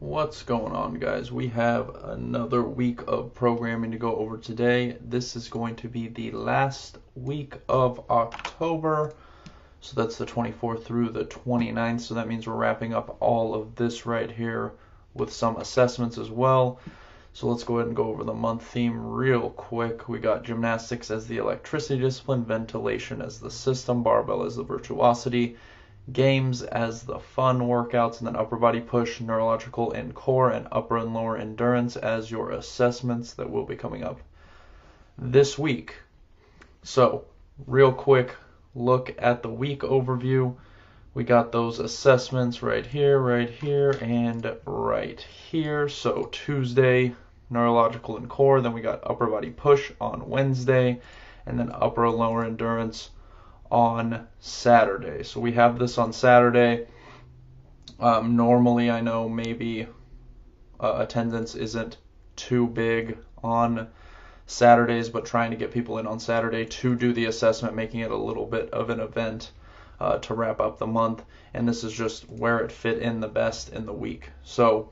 What's going on, guys? We have another week of programming to go over today. This is going to be the last week of October. So that's the 24th through the 29th. So that means we're wrapping up all of this right here with some assessments as well. So let's go ahead and go over the month theme real quick. We got gymnastics as the electricity discipline, ventilation as the system, barbell as the virtuosity, games as the fun workouts, and then upper body push, neurological and core, and upper and lower endurance as your assessments that will be coming up this week. So, real quick look at the week overview. We got those assessments right here, right here, and right here. So, Tuesday, neurological and core. Then we got upper body push on Wednesday, and then upper and lower endurance on Saturday. So we have this on Saturday. Um, normally, I know maybe uh, attendance isn't too big on Saturdays, but trying to get people in on Saturday to do the assessment, making it a little bit of an event uh, to wrap up the month. And this is just where it fit in the best in the week. So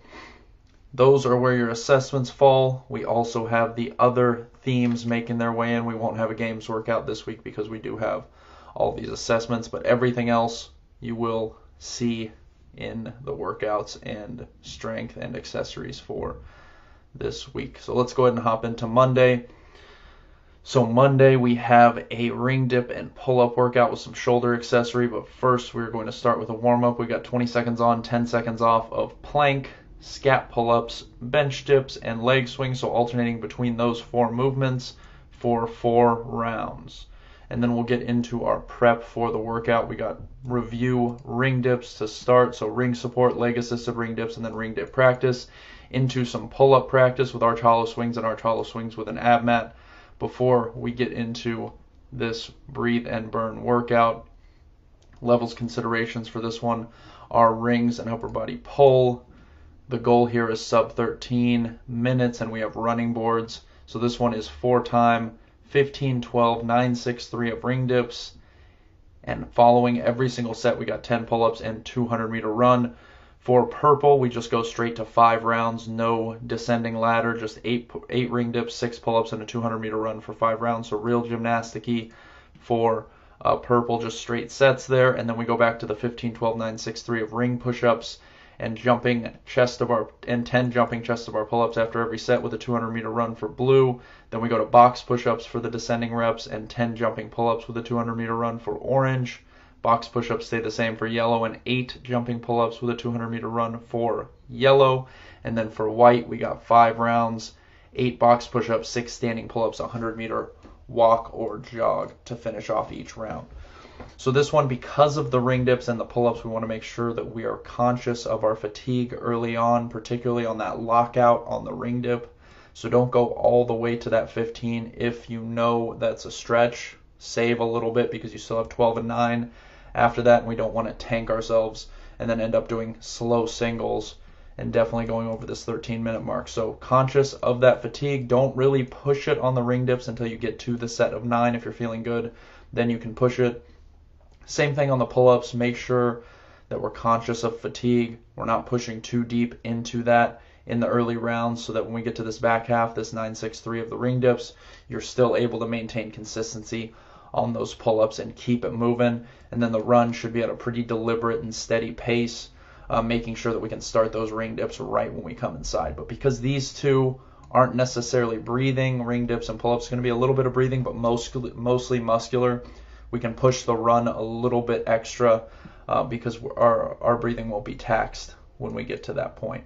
those are where your assessments fall. We also have the other themes making their way in. We won't have a games workout this week because we do have all these assessments, but everything else you will see in the workouts and strength and accessories for this week. So let's go ahead and hop into Monday. So Monday we have a ring dip and pull up workout with some shoulder accessory, but first we're going to start with a warm up. We got 20 seconds on, 10 seconds off of plank, scap pull ups, bench dips, and leg swings. So alternating between those four movements for four rounds and then we'll get into our prep for the workout. We got review ring dips to start, so ring support, leg assisted ring dips, and then ring dip practice. Into some pull up practice with arch hollow swings and arch hollow swings with an ab mat before we get into this breathe and burn workout. Levels considerations for this one are rings and upper body pull. The goal here is sub 13 minutes, and we have running boards. So this one is for time 15, 12, 9, 6, 3 of ring dips. And following every single set, we got 10 pull ups and 200 meter run. For purple, we just go straight to five rounds, no descending ladder, just eight eight ring dips, six pull ups, and a 200 meter run for five rounds. So real gymnasticy for uh, purple, just straight sets there. And then we go back to the 15, 12, 9, 6, 3 of ring push ups and jumping chest to bar and 10 jumping chest to bar pull-ups after every set with a 200 meter run for blue. Then we go to box push-ups for the descending reps and 10 jumping pull-ups with a 200 meter run for orange. Box push-ups stay the same for yellow and 8 jumping pull-ups with a 200 meter run for yellow. And then for white, we got 5 rounds, 8 box push-ups, 6 standing pull-ups, 100 meter walk or jog to finish off each round. So this one, because of the ring dips and the pull-ups, we want to make sure that we are conscious of our fatigue early on, particularly on that lockout on the ring dip. So don't go all the way to that 15 if you know that's a stretch. Save a little bit because you still have 12 and 9 after that, and we don't want to tank ourselves and then end up doing slow singles and definitely going over this 13 minute mark. So conscious of that fatigue, don't really push it on the ring dips until you get to the set of 9 if you're feeling good. Then you can push it same thing on the pull ups. Make sure that we're conscious of fatigue. We're not pushing too deep into that in the early rounds so that when we get to this back half, this 963 of the ring dips, you're still able to maintain consistency on those pull ups and keep it moving. And then the run should be at a pretty deliberate and steady pace, uh, making sure that we can start those ring dips right when we come inside. But because these two aren't necessarily breathing, ring dips and pull ups going to be a little bit of breathing, but most, mostly muscular we can push the run a little bit extra uh, because our, our breathing won't be taxed when we get to that point.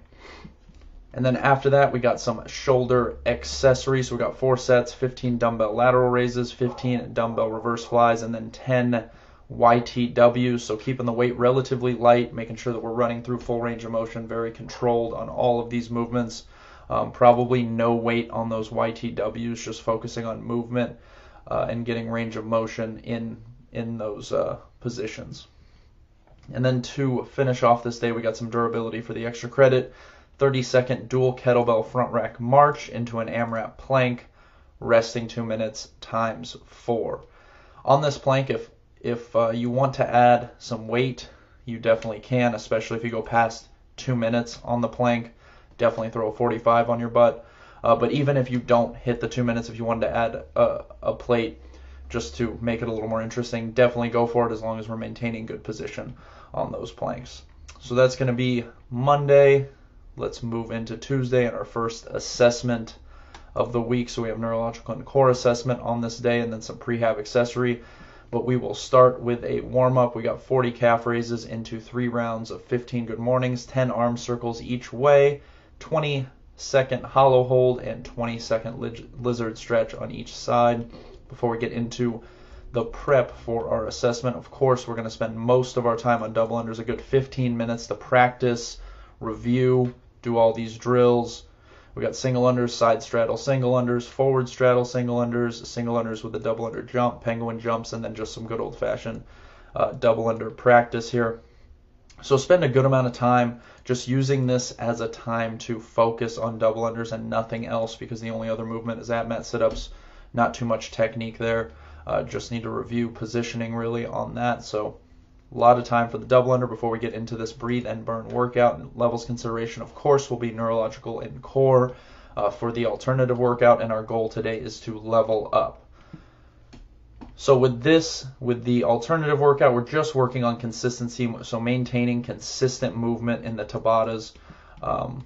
And then after that, we got some shoulder accessories. So we got four sets, 15 dumbbell lateral raises, 15 dumbbell reverse flies, and then 10 YTWs. So keeping the weight relatively light, making sure that we're running through full range of motion, very controlled on all of these movements. Um, probably no weight on those YTWs, just focusing on movement uh, and getting range of motion in in those uh, positions. And then to finish off this day, we got some durability for the extra credit. 30 second dual kettlebell front rack march into an AMRAP plank, resting two minutes times four. On this plank, if if uh, you want to add some weight, you definitely can, especially if you go past two minutes on the plank, definitely throw a 45 on your butt. Uh, but even if you don't hit the two minutes, if you wanted to add a, a plate just to make it a little more interesting, definitely go for it as long as we're maintaining good position on those planks. So that's going to be Monday. Let's move into Tuesday and our first assessment of the week. So we have neurological and core assessment on this day and then some prehab accessory. But we will start with a warm up. We got 40 calf raises into three rounds of 15 good mornings, 10 arm circles each way, 20 second hollow hold, and 20 second lizard stretch on each side. Before we get into the prep for our assessment, of course, we're going to spend most of our time on double unders, a good 15 minutes to practice, review, do all these drills we got single unders, side straddle, single unders, forward straddle, single unders, single unders with a double under jump, penguin jumps, and then just some good old fashioned uh, double under practice here. So spend a good amount of time just using this as a time to focus on double unders and nothing else because the only other movement is ab mat sit-ups. Not too much technique there. Uh, just need to review positioning really on that. So a lot of time for the double under before we get into this breathe and burn workout. And levels consideration, of course, will be neurological and core uh, for the alternative workout. And our goal today is to level up. So with this, with the alternative workout, we're just working on consistency. So maintaining consistent movement in the Tabatas um,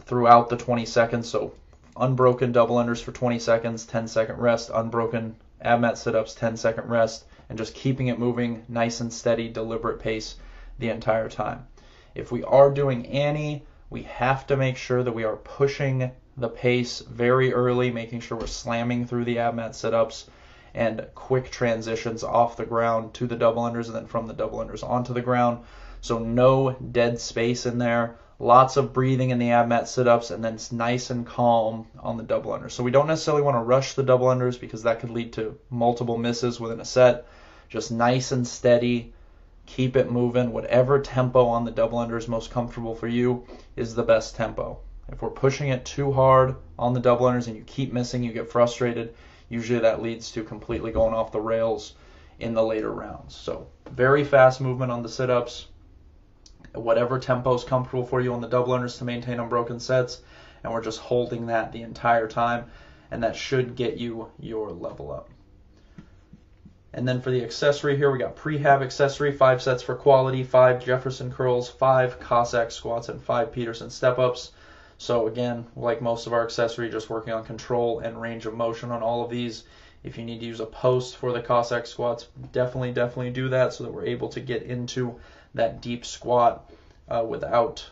throughout the 20 seconds. So unbroken double unders for 20 seconds, 10 second rest, unbroken ab mat sit ups, 10 second rest and just keeping it moving nice and steady, deliberate pace the entire time. If we are doing any, we have to make sure that we are pushing the pace very early, making sure we're slamming through the ab mat sit-ups and quick transitions off the ground to the double unders and then from the double unders onto the ground. So no dead space in there. Lots of breathing in the ab mat sit-ups and then it's nice and calm on the double unders. So we don't necessarily want to rush the double unders because that could lead to multiple misses within a set just nice and steady. Keep it moving. Whatever tempo on the double under is most comfortable for you is the best tempo. If we're pushing it too hard on the double unders and you keep missing, you get frustrated. Usually that leads to completely going off the rails in the later rounds. So very fast movement on the sit-ups. Whatever tempo is comfortable for you on the double unders to maintain unbroken sets, and we're just holding that the entire time, and that should get you your level up. And then for the accessory here, we got prehab accessory, five sets for quality, five Jefferson curls, five Cossack squats, and five Peterson step ups. So again, like most of our accessory, just working on control and range of motion on all of these. If you need to use a post for the Cossack squats, definitely, definitely do that so that we're able to get into that deep squat uh, without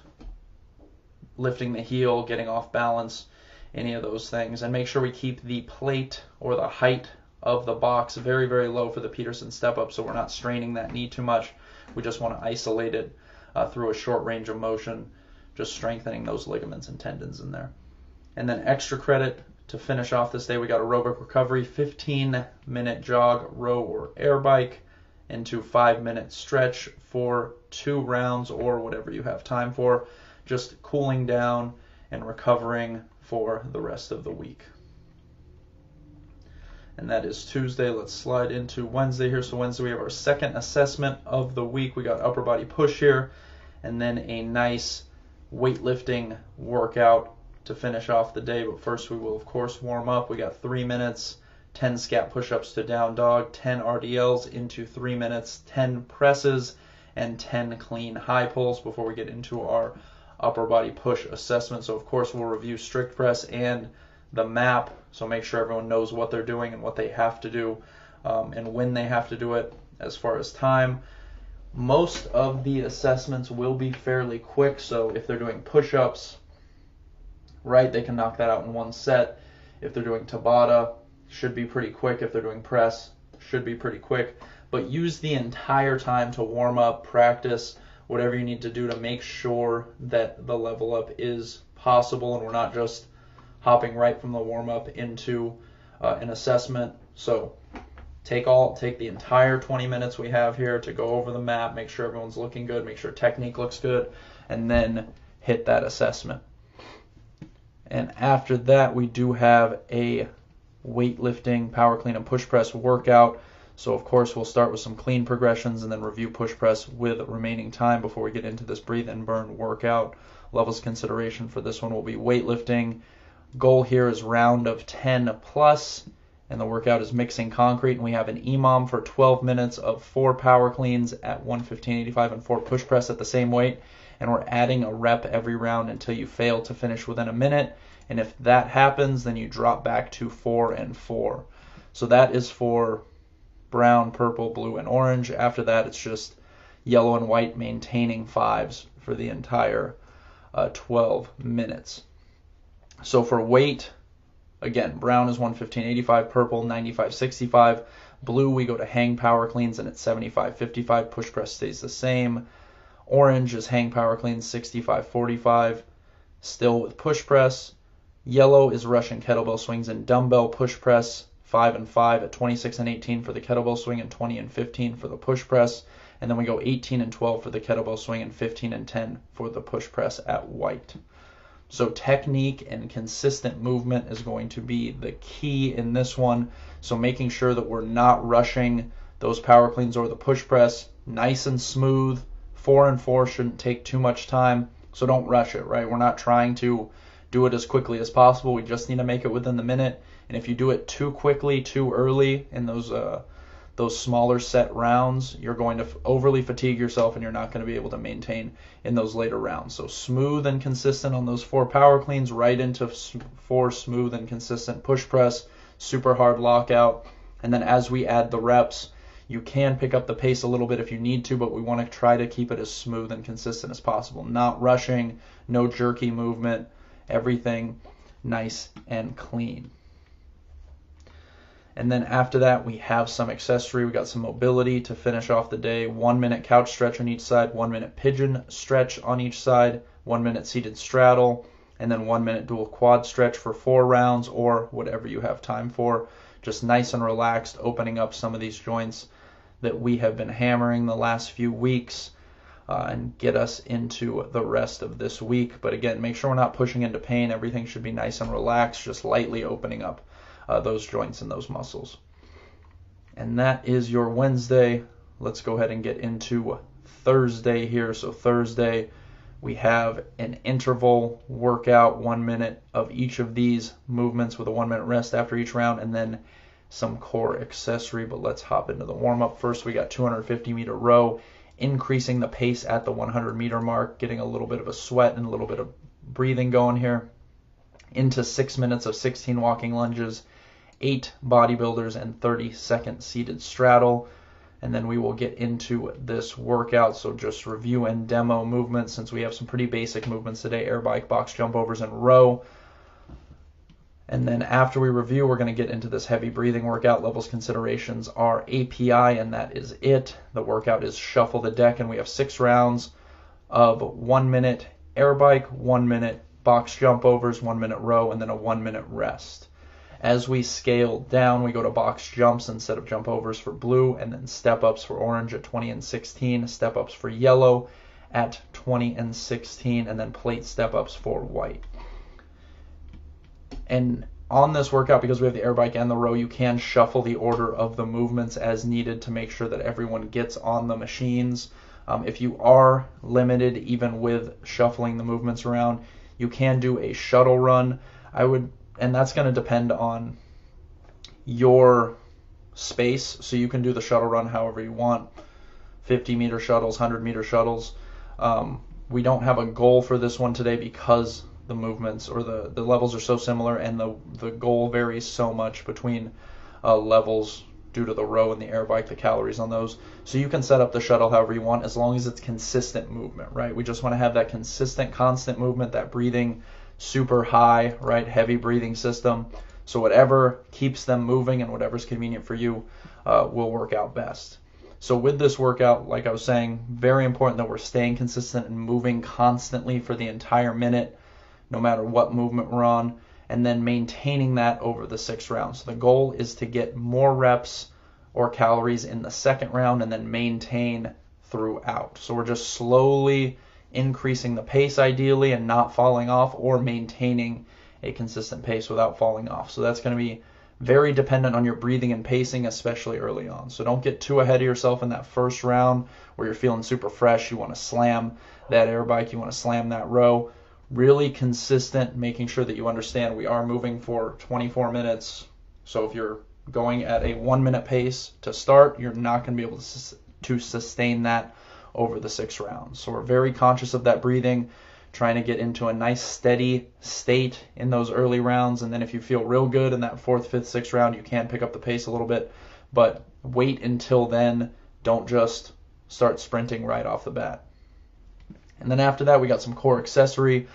lifting the heel, getting off balance, any of those things. And make sure we keep the plate or the height of the box very, very low for the Peterson step up, so we're not straining that knee too much. We just want to isolate it uh, through a short range of motion, just strengthening those ligaments and tendons in there. And then extra credit to finish off this day, we got aerobic recovery, 15 minute jog, row, or air bike into five minute stretch for two rounds or whatever you have time for, just cooling down and recovering for the rest of the week and that is Tuesday. Let's slide into Wednesday here. So Wednesday we have our second assessment of the week. We got upper body push here, and then a nice weightlifting workout to finish off the day. But first we will of course warm up. We got three minutes, 10 scap push-ups to down dog, 10 RDLs into three minutes, 10 presses, and 10 clean high pulls before we get into our upper body push assessment. So of course we'll review strict press and the map, so make sure everyone knows what they're doing and what they have to do um, and when they have to do it as far as time. Most of the assessments will be fairly quick, so if they're doing push ups, right, they can knock that out in one set. If they're doing Tabata, should be pretty quick. If they're doing press, should be pretty quick. But use the entire time to warm up, practice, whatever you need to do to make sure that the level up is possible and we're not just hopping right from the warm up into uh, an assessment. So take all take the entire 20 minutes we have here to go over the map, make sure everyone's looking good, make sure technique looks good, and then hit that assessment. And after that, we do have a weightlifting, power clean, and push press workout. So of course we'll start with some clean progressions and then review push press with remaining time before we get into this breathe and burn workout. Levels consideration for this one will be weightlifting. Goal here is round of 10 plus, and the workout is mixing concrete. And we have an EMOM for 12 minutes of four power cleans at 115.85 and four push press at the same weight. And we're adding a rep every round until you fail to finish within a minute. And if that happens, then you drop back to four and four. So that is for brown, purple, blue, and orange. After that, it's just yellow and white maintaining fives for the entire uh, 12 minutes. So for weight, again, brown is 115.85, purple 95.65, blue we go to hang power cleans and it's 75.55, push press stays the same. Orange is hang power cleans 65.45, still with push press. Yellow is Russian kettlebell swings and dumbbell push press 5 and 5 at 26 and 18 for the kettlebell swing and 20 and 15 for the push press. And then we go 18 and 12 for the kettlebell swing and 15 and 10 for the push press at white. So technique and consistent movement is going to be the key in this one. So making sure that we're not rushing those power cleans or the push press, nice and smooth. Four and four shouldn't take too much time. So don't rush it, right? We're not trying to do it as quickly as possible. We just need to make it within the minute. And if you do it too quickly, too early in those uh, those smaller set rounds, you're going to overly fatigue yourself and you're not going to be able to maintain in those later rounds. So smooth and consistent on those four power cleans, right into four smooth and consistent push press, super hard lockout. And then as we add the reps, you can pick up the pace a little bit if you need to, but we want to try to keep it as smooth and consistent as possible. Not rushing, no jerky movement, everything nice and clean. And then after that, we have some accessory. We got some mobility to finish off the day. One minute couch stretch on each side, one minute pigeon stretch on each side, one minute seated straddle, and then one minute dual quad stretch for four rounds or whatever you have time for. Just nice and relaxed, opening up some of these joints that we have been hammering the last few weeks uh, and get us into the rest of this week. But again, make sure we're not pushing into pain. Everything should be nice and relaxed, just lightly opening up uh, those joints and those muscles. And that is your Wednesday. Let's go ahead and get into Thursday here. So, Thursday, we have an interval workout, one minute of each of these movements with a one minute rest after each round, and then some core accessory. But let's hop into the warm up first. We got 250 meter row increasing the pace at the 100 meter mark, getting a little bit of a sweat and a little bit of breathing going here. Into six minutes of 16 walking lunges, eight bodybuilders, and 30 second seated straddle. And then we will get into this workout. So just review and demo movements since we have some pretty basic movements today air bike, box jump overs, and row. And then after we review, we're going to get into this heavy breathing workout. Levels considerations are API, and that is it. The workout is shuffle the deck, and we have six rounds of one minute air bike, one minute box jump overs, one minute row, and then a one minute rest. As we scale down, we go to box jumps instead of jump overs for blue, and then step ups for orange at 20 and 16, step ups for yellow at 20 and 16, and then plate step ups for white. And on this workout, because we have the air bike and the row, you can shuffle the order of the movements as needed to make sure that everyone gets on the machines. Um, if you are limited, even with shuffling the movements around, you can do a shuttle run. I would, and that's going to depend on your space. So you can do the shuttle run however you want 50 meter shuttles, 100 meter shuttles. Um, we don't have a goal for this one today because the movements or the, the levels are so similar and the, the goal varies so much between uh, levels due to the row and the air bike, the calories on those. So you can set up the shuttle however you want as long as it's consistent movement, right? We just want to have that consistent, constant movement, that breathing super high, right? Heavy breathing system. So whatever keeps them moving and whatever's convenient for you uh, will work out best. So with this workout, like I was saying, very important that we're staying consistent and moving constantly for the entire minute no matter what movement we're on, and then maintaining that over the six rounds. So the goal is to get more reps or calories in the second round and then maintain throughout. So we're just slowly increasing the pace ideally and not falling off or maintaining a consistent pace without falling off. So that's going to be very dependent on your breathing and pacing, especially early on. So don't get too ahead of yourself in that first round where you're feeling super fresh. You want to slam that air bike, you want to slam that row. Really consistent, making sure that you understand we are moving for 24 minutes. So if you're going at a one minute pace to start, you're not going to be able to, to sustain that over the six rounds. So we're very conscious of that breathing trying to get into a nice steady state in those early rounds. And then if you feel real good in that fourth, fifth, sixth round, you can pick up the pace a little bit. But wait until then. Don't just start sprinting right off the bat. And then after that, we got some core accessory.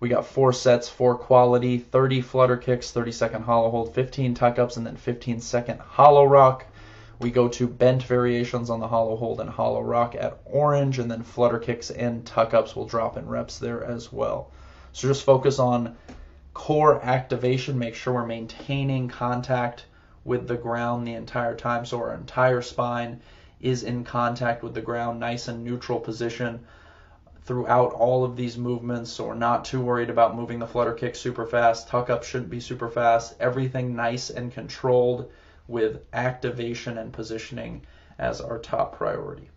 We got four sets, for quality, 30 flutter kicks, 30 second hollow hold, 15 tuck ups, and then 15 second hollow rock. We go to bent variations on the hollow hold and hollow rock at orange, and then flutter kicks and tuck ups will drop in reps there as well. So just focus on core activation. Make sure we're maintaining contact with the ground the entire time, so our entire spine is in contact with the ground, nice and neutral position throughout all of these movements. So we're not too worried about moving the flutter kick super fast. Tuck up shouldn't be super fast. Everything nice and controlled with activation and positioning as our top priority.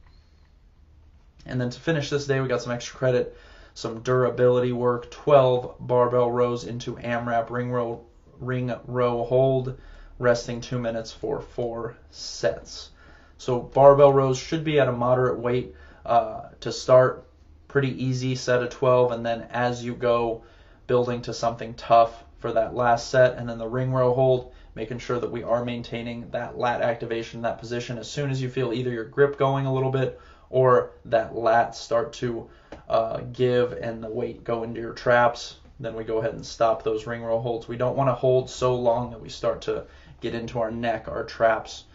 And then to finish this day, we got some extra credit, some durability work, 12 barbell rows into AMRAP ring row, ring row hold, resting two minutes for four sets. So barbell rows should be at a moderate weight uh, to start, pretty easy set of 12, and then as you go, building to something tough for that last set, and then the ring row hold making sure that we are maintaining that lat activation, that position. As soon as you feel either your grip going a little bit or that lat start to uh, give and the weight go into your traps, then we go ahead and stop those ring row holds. We don't want to hold so long that we start to get into our neck, our traps,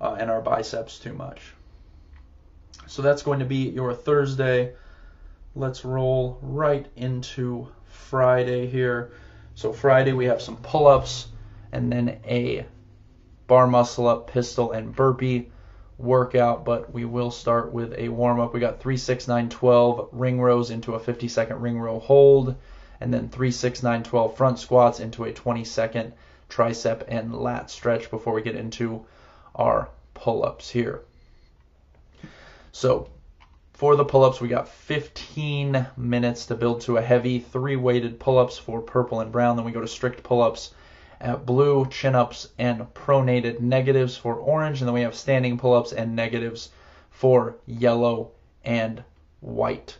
uh, and our biceps too much. So that's going to be your Thursday. Let's roll right into Friday here. So Friday we have some pull-ups and then a bar muscle up, pistol, and burpee workout, but we will start with a warm up. We got 3, 6, 9, 12 ring rows into a 50 second ring row hold, and then 3, 6, 9, 12 front squats into a 20 second tricep and lat stretch before we get into our pull ups here. So, for the pull ups, we got 15 minutes to build to a heavy three weighted pull ups for purple and brown. Then we go to strict pull ups blue, chin ups, and pronated negatives for orange. And then we have standing pull ups and negatives for yellow and white.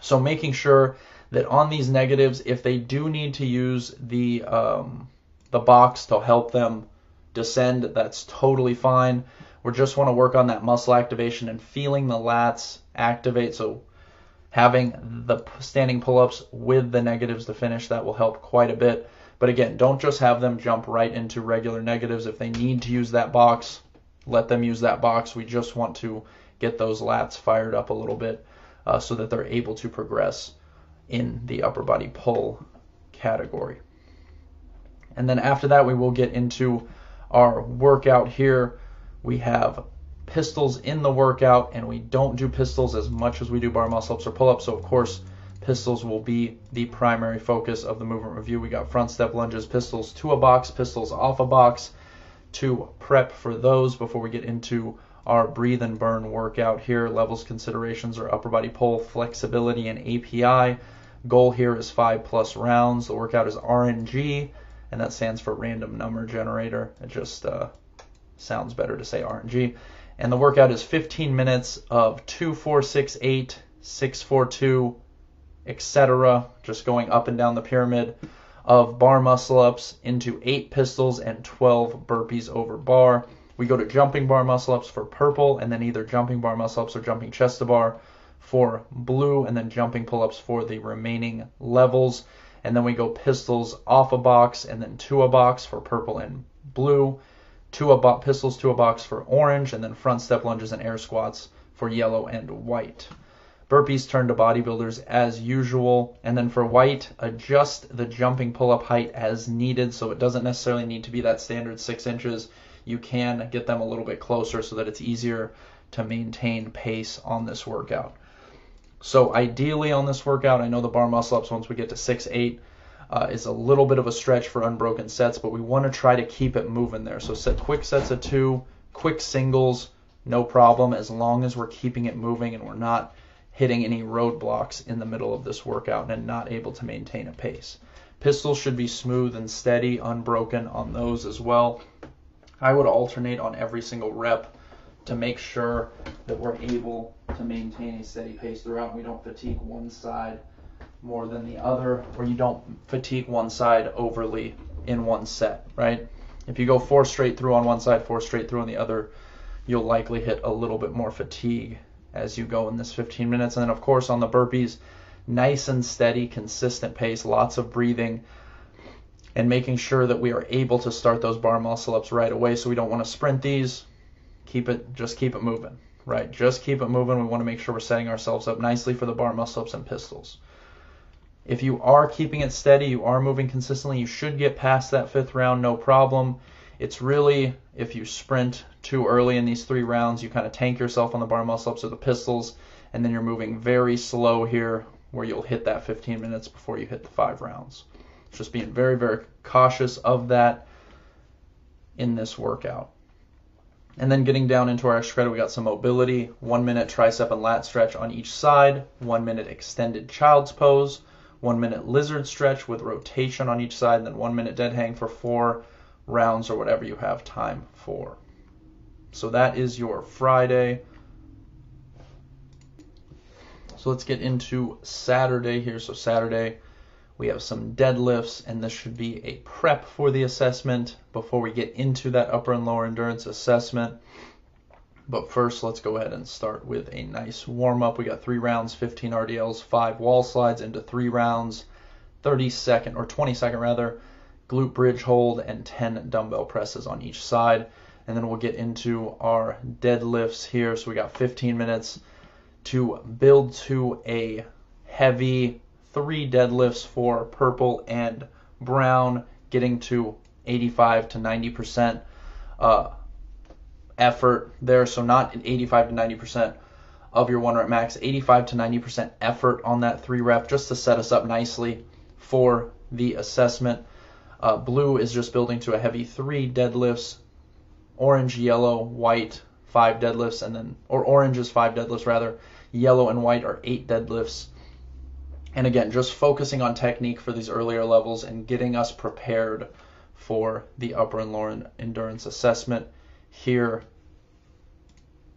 So making sure that on these negatives, if they do need to use the um, the box to help them descend, that's totally fine. We just want to work on that muscle activation and feeling the lats activate. So having the standing pull-ups with the negatives to finish, that will help quite a bit. But again, don't just have them jump right into regular negatives. If they need to use that box, let them use that box. We just want to get those lats fired up a little bit uh, so that they're able to progress in the upper body pull category. And then after that, we will get into our workout here. We have pistols in the workout, and we don't do pistols as much as we do bar muscle ups or pull ups. So, of course, pistols will be the primary focus of the movement review. We got front step lunges, pistols to a box, pistols off a box to prep for those before we get into our breathe and burn workout here. Levels considerations are upper body pull, flexibility, and API. Goal here is five plus rounds. The workout is RNG, and that stands for random number generator. It just uh, sounds better to say RNG. And the workout is 15 minutes of 2, 4, 6, 8, 6, 4, 2, etc. Just going up and down the pyramid of bar muscle ups into 8 pistols and 12 burpees over bar. We go to jumping bar muscle ups for purple, and then either jumping bar muscle ups or jumping chest to bar for blue, and then jumping pull ups for the remaining levels. And then we go pistols off a box and then to a box for purple and blue, to a bo- pistols to a box for orange, and then front step lunges and air squats for yellow and white. Burpees turn to bodybuilders as usual. And then for white, adjust the jumping pull up height as needed. So it doesn't necessarily need to be that standard six inches. You can get them a little bit closer so that it's easier to maintain pace on this workout. So ideally on this workout, I know the bar muscle ups once we get to six eight, uh, is a little bit of a stretch for unbroken sets, but we want to try to keep it moving there. So set quick sets of two, quick singles, no problem, as long as we're keeping it moving and we're not hitting any roadblocks in the middle of this workout and not able to maintain a pace. Pistols should be smooth and steady, unbroken on those as well. I would alternate on every single rep to make sure that we're able to maintain a steady pace throughout. And we don't fatigue one side more than the other, or you don't fatigue one side overly in one set, right? If you go four straight through on one side, four straight through on the other, you'll likely hit a little bit more fatigue as you go in this 15 minutes. And then, of course, on the burpees, nice and steady, consistent pace, lots of breathing, and making sure that we are able to start those bar muscle ups right away. So we don't want to sprint these. Keep it, just keep it moving, right? Just keep it moving. We want to make sure we're setting ourselves up nicely for the bar muscle ups and pistols. If you are keeping it steady, you are moving consistently, you should get past that fifth round, no problem. It's really if you sprint too early in these three rounds, you kind of tank yourself on the bar muscle ups or the pistols, and then you're moving very slow here where you'll hit that 15 minutes before you hit the five rounds. Just being very, very cautious of that in this workout. And then getting down into our credit, we got some mobility, one minute tricep and lat stretch on each side, one minute extended child's pose, one minute lizard stretch with rotation on each side, and then one minute dead hang for four rounds or whatever you have time for. So that is your Friday. So let's get into Saturday here. So Saturday, we have some deadlifts, and this should be a prep for the assessment before we get into that upper and lower endurance assessment. But first, let's go ahead and start with a nice warm up. We got three rounds, 15 RDLs, five wall slides into three rounds, 30 second or 20 second rather, glute bridge hold, and 10 dumbbell presses on each side. And then we'll get into our deadlifts here. So we got 15 minutes to build to a heavy three deadlifts for purple and brown, getting to 85 to 90 percent uh, effort there. So not 85 to 90 percent of your one rep max, 85 to 90 percent effort on that three rep, just to set us up nicely for the assessment. Uh, blue is just building to a heavy three deadlifts, orange, yellow, white, five deadlifts, and then, or orange is five deadlifts rather, yellow and white are eight deadlifts. And again, just focusing on technique for these earlier levels and getting us prepared for the upper and lower endurance assessment here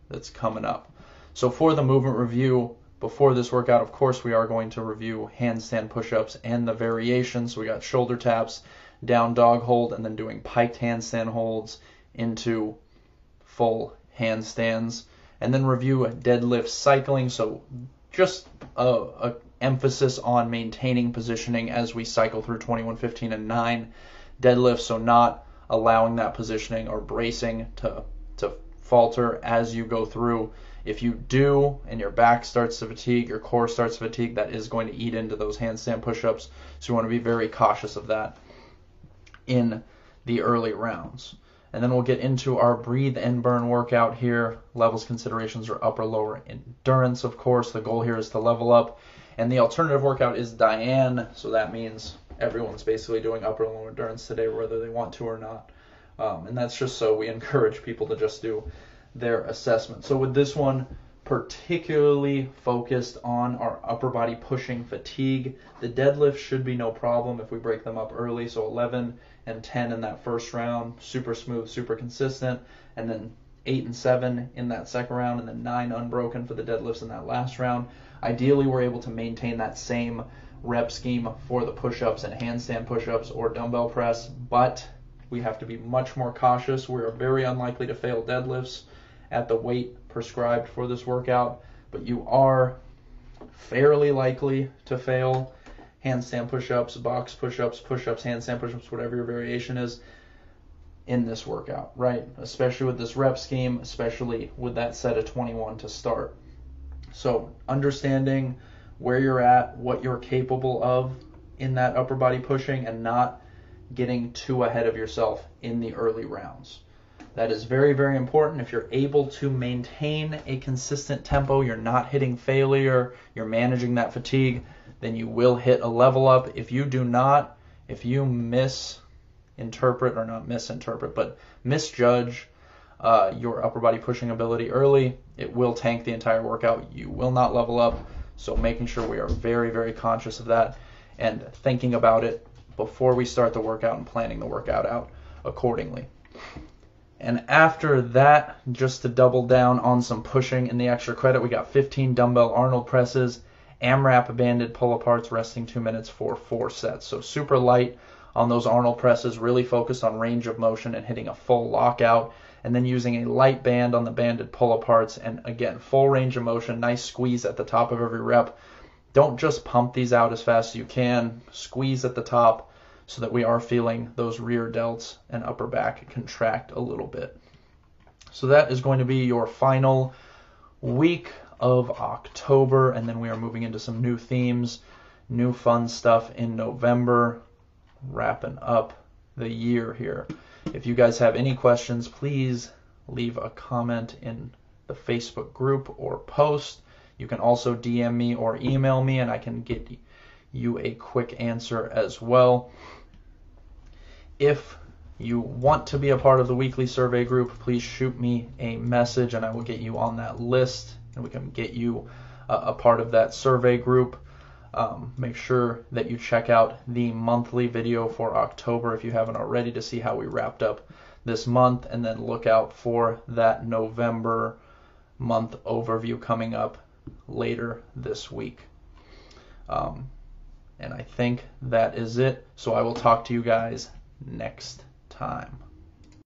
that's coming up. So for the movement review, before this workout, of course, we are going to review handstand push-ups and the variations. So we got shoulder taps, down dog hold, and then doing piked handstand holds into full handstands and then review deadlift cycling. So just a, a emphasis on maintaining positioning as we cycle through 21, 15, and 9 deadlifts. So not allowing that positioning or bracing to to falter as you go through. If you do and your back starts to fatigue, your core starts to fatigue, that is going to eat into those handstand push-ups. So you want to be very cautious of that in the early rounds. And then we'll get into our breathe and burn workout here. Levels considerations are upper lower endurance, of course. The goal here is to level up. And the alternative workout is Diane, so that means everyone's basically doing upper and lower endurance today, whether they want to or not. Um, and that's just so we encourage people to just do their assessment. So with this one, particularly focused on our upper body pushing fatigue. The deadlift should be no problem if we break them up early. So 11 and 10 in that first round, super smooth, super consistent, and then 8 and 7 in that second round, and then 9 unbroken for the deadlifts in that last round. Ideally, we're able to maintain that same rep scheme for the push ups and handstand push ups or dumbbell press, but we have to be much more cautious. We are very unlikely to fail deadlifts at the weight prescribed for this workout, but you are fairly likely to fail handstand push-ups, box push-ups, push-ups, handstand push-ups, whatever your variation is in this workout, right? Especially with this rep scheme, especially with that set of 21 to start. So, understanding where you're at, what you're capable of in that upper body pushing and not getting too ahead of yourself in the early rounds. That is very, very important. If you're able to maintain a consistent tempo, you're not hitting failure, you're managing that fatigue, then you will hit a level up. If you do not, If you misinterpret, or not misinterpret, but misjudge uh, your upper body pushing ability early, it will tank the entire workout. You will not level up. So making sure we are very, very conscious of that and thinking about it before we start the workout and planning the workout out accordingly. And after that, just to double down on some pushing in the extra credit, we got 15 dumbbell Arnold presses, AMRAP banded pull aparts, resting two minutes for four sets. So super light on those Arnold presses, really focused on range of motion and hitting a full lockout, and then using a light band on the banded pull aparts, and again, full range of motion, nice squeeze at the top of every rep. Don't just pump these out as fast as you can, squeeze at the top so that we are feeling those rear delts and upper back contract a little bit. So that is going to be your final week of October, and then we are moving into some new themes, new fun stuff in November, wrapping up the year here. If you guys have any questions, please leave a comment in the Facebook group or post. You can also DM me or email me, and I can get you a quick answer as well. If you want to be a part of the weekly survey group, please shoot me a message and I will get you on that list and we can get you a, a part of that survey group. Um, make sure that you check out the monthly video for October if you haven't already to see how we wrapped up this month, and then look out for that November month overview coming up later this week. Um, and I think that is it. So I will talk to you guys next time.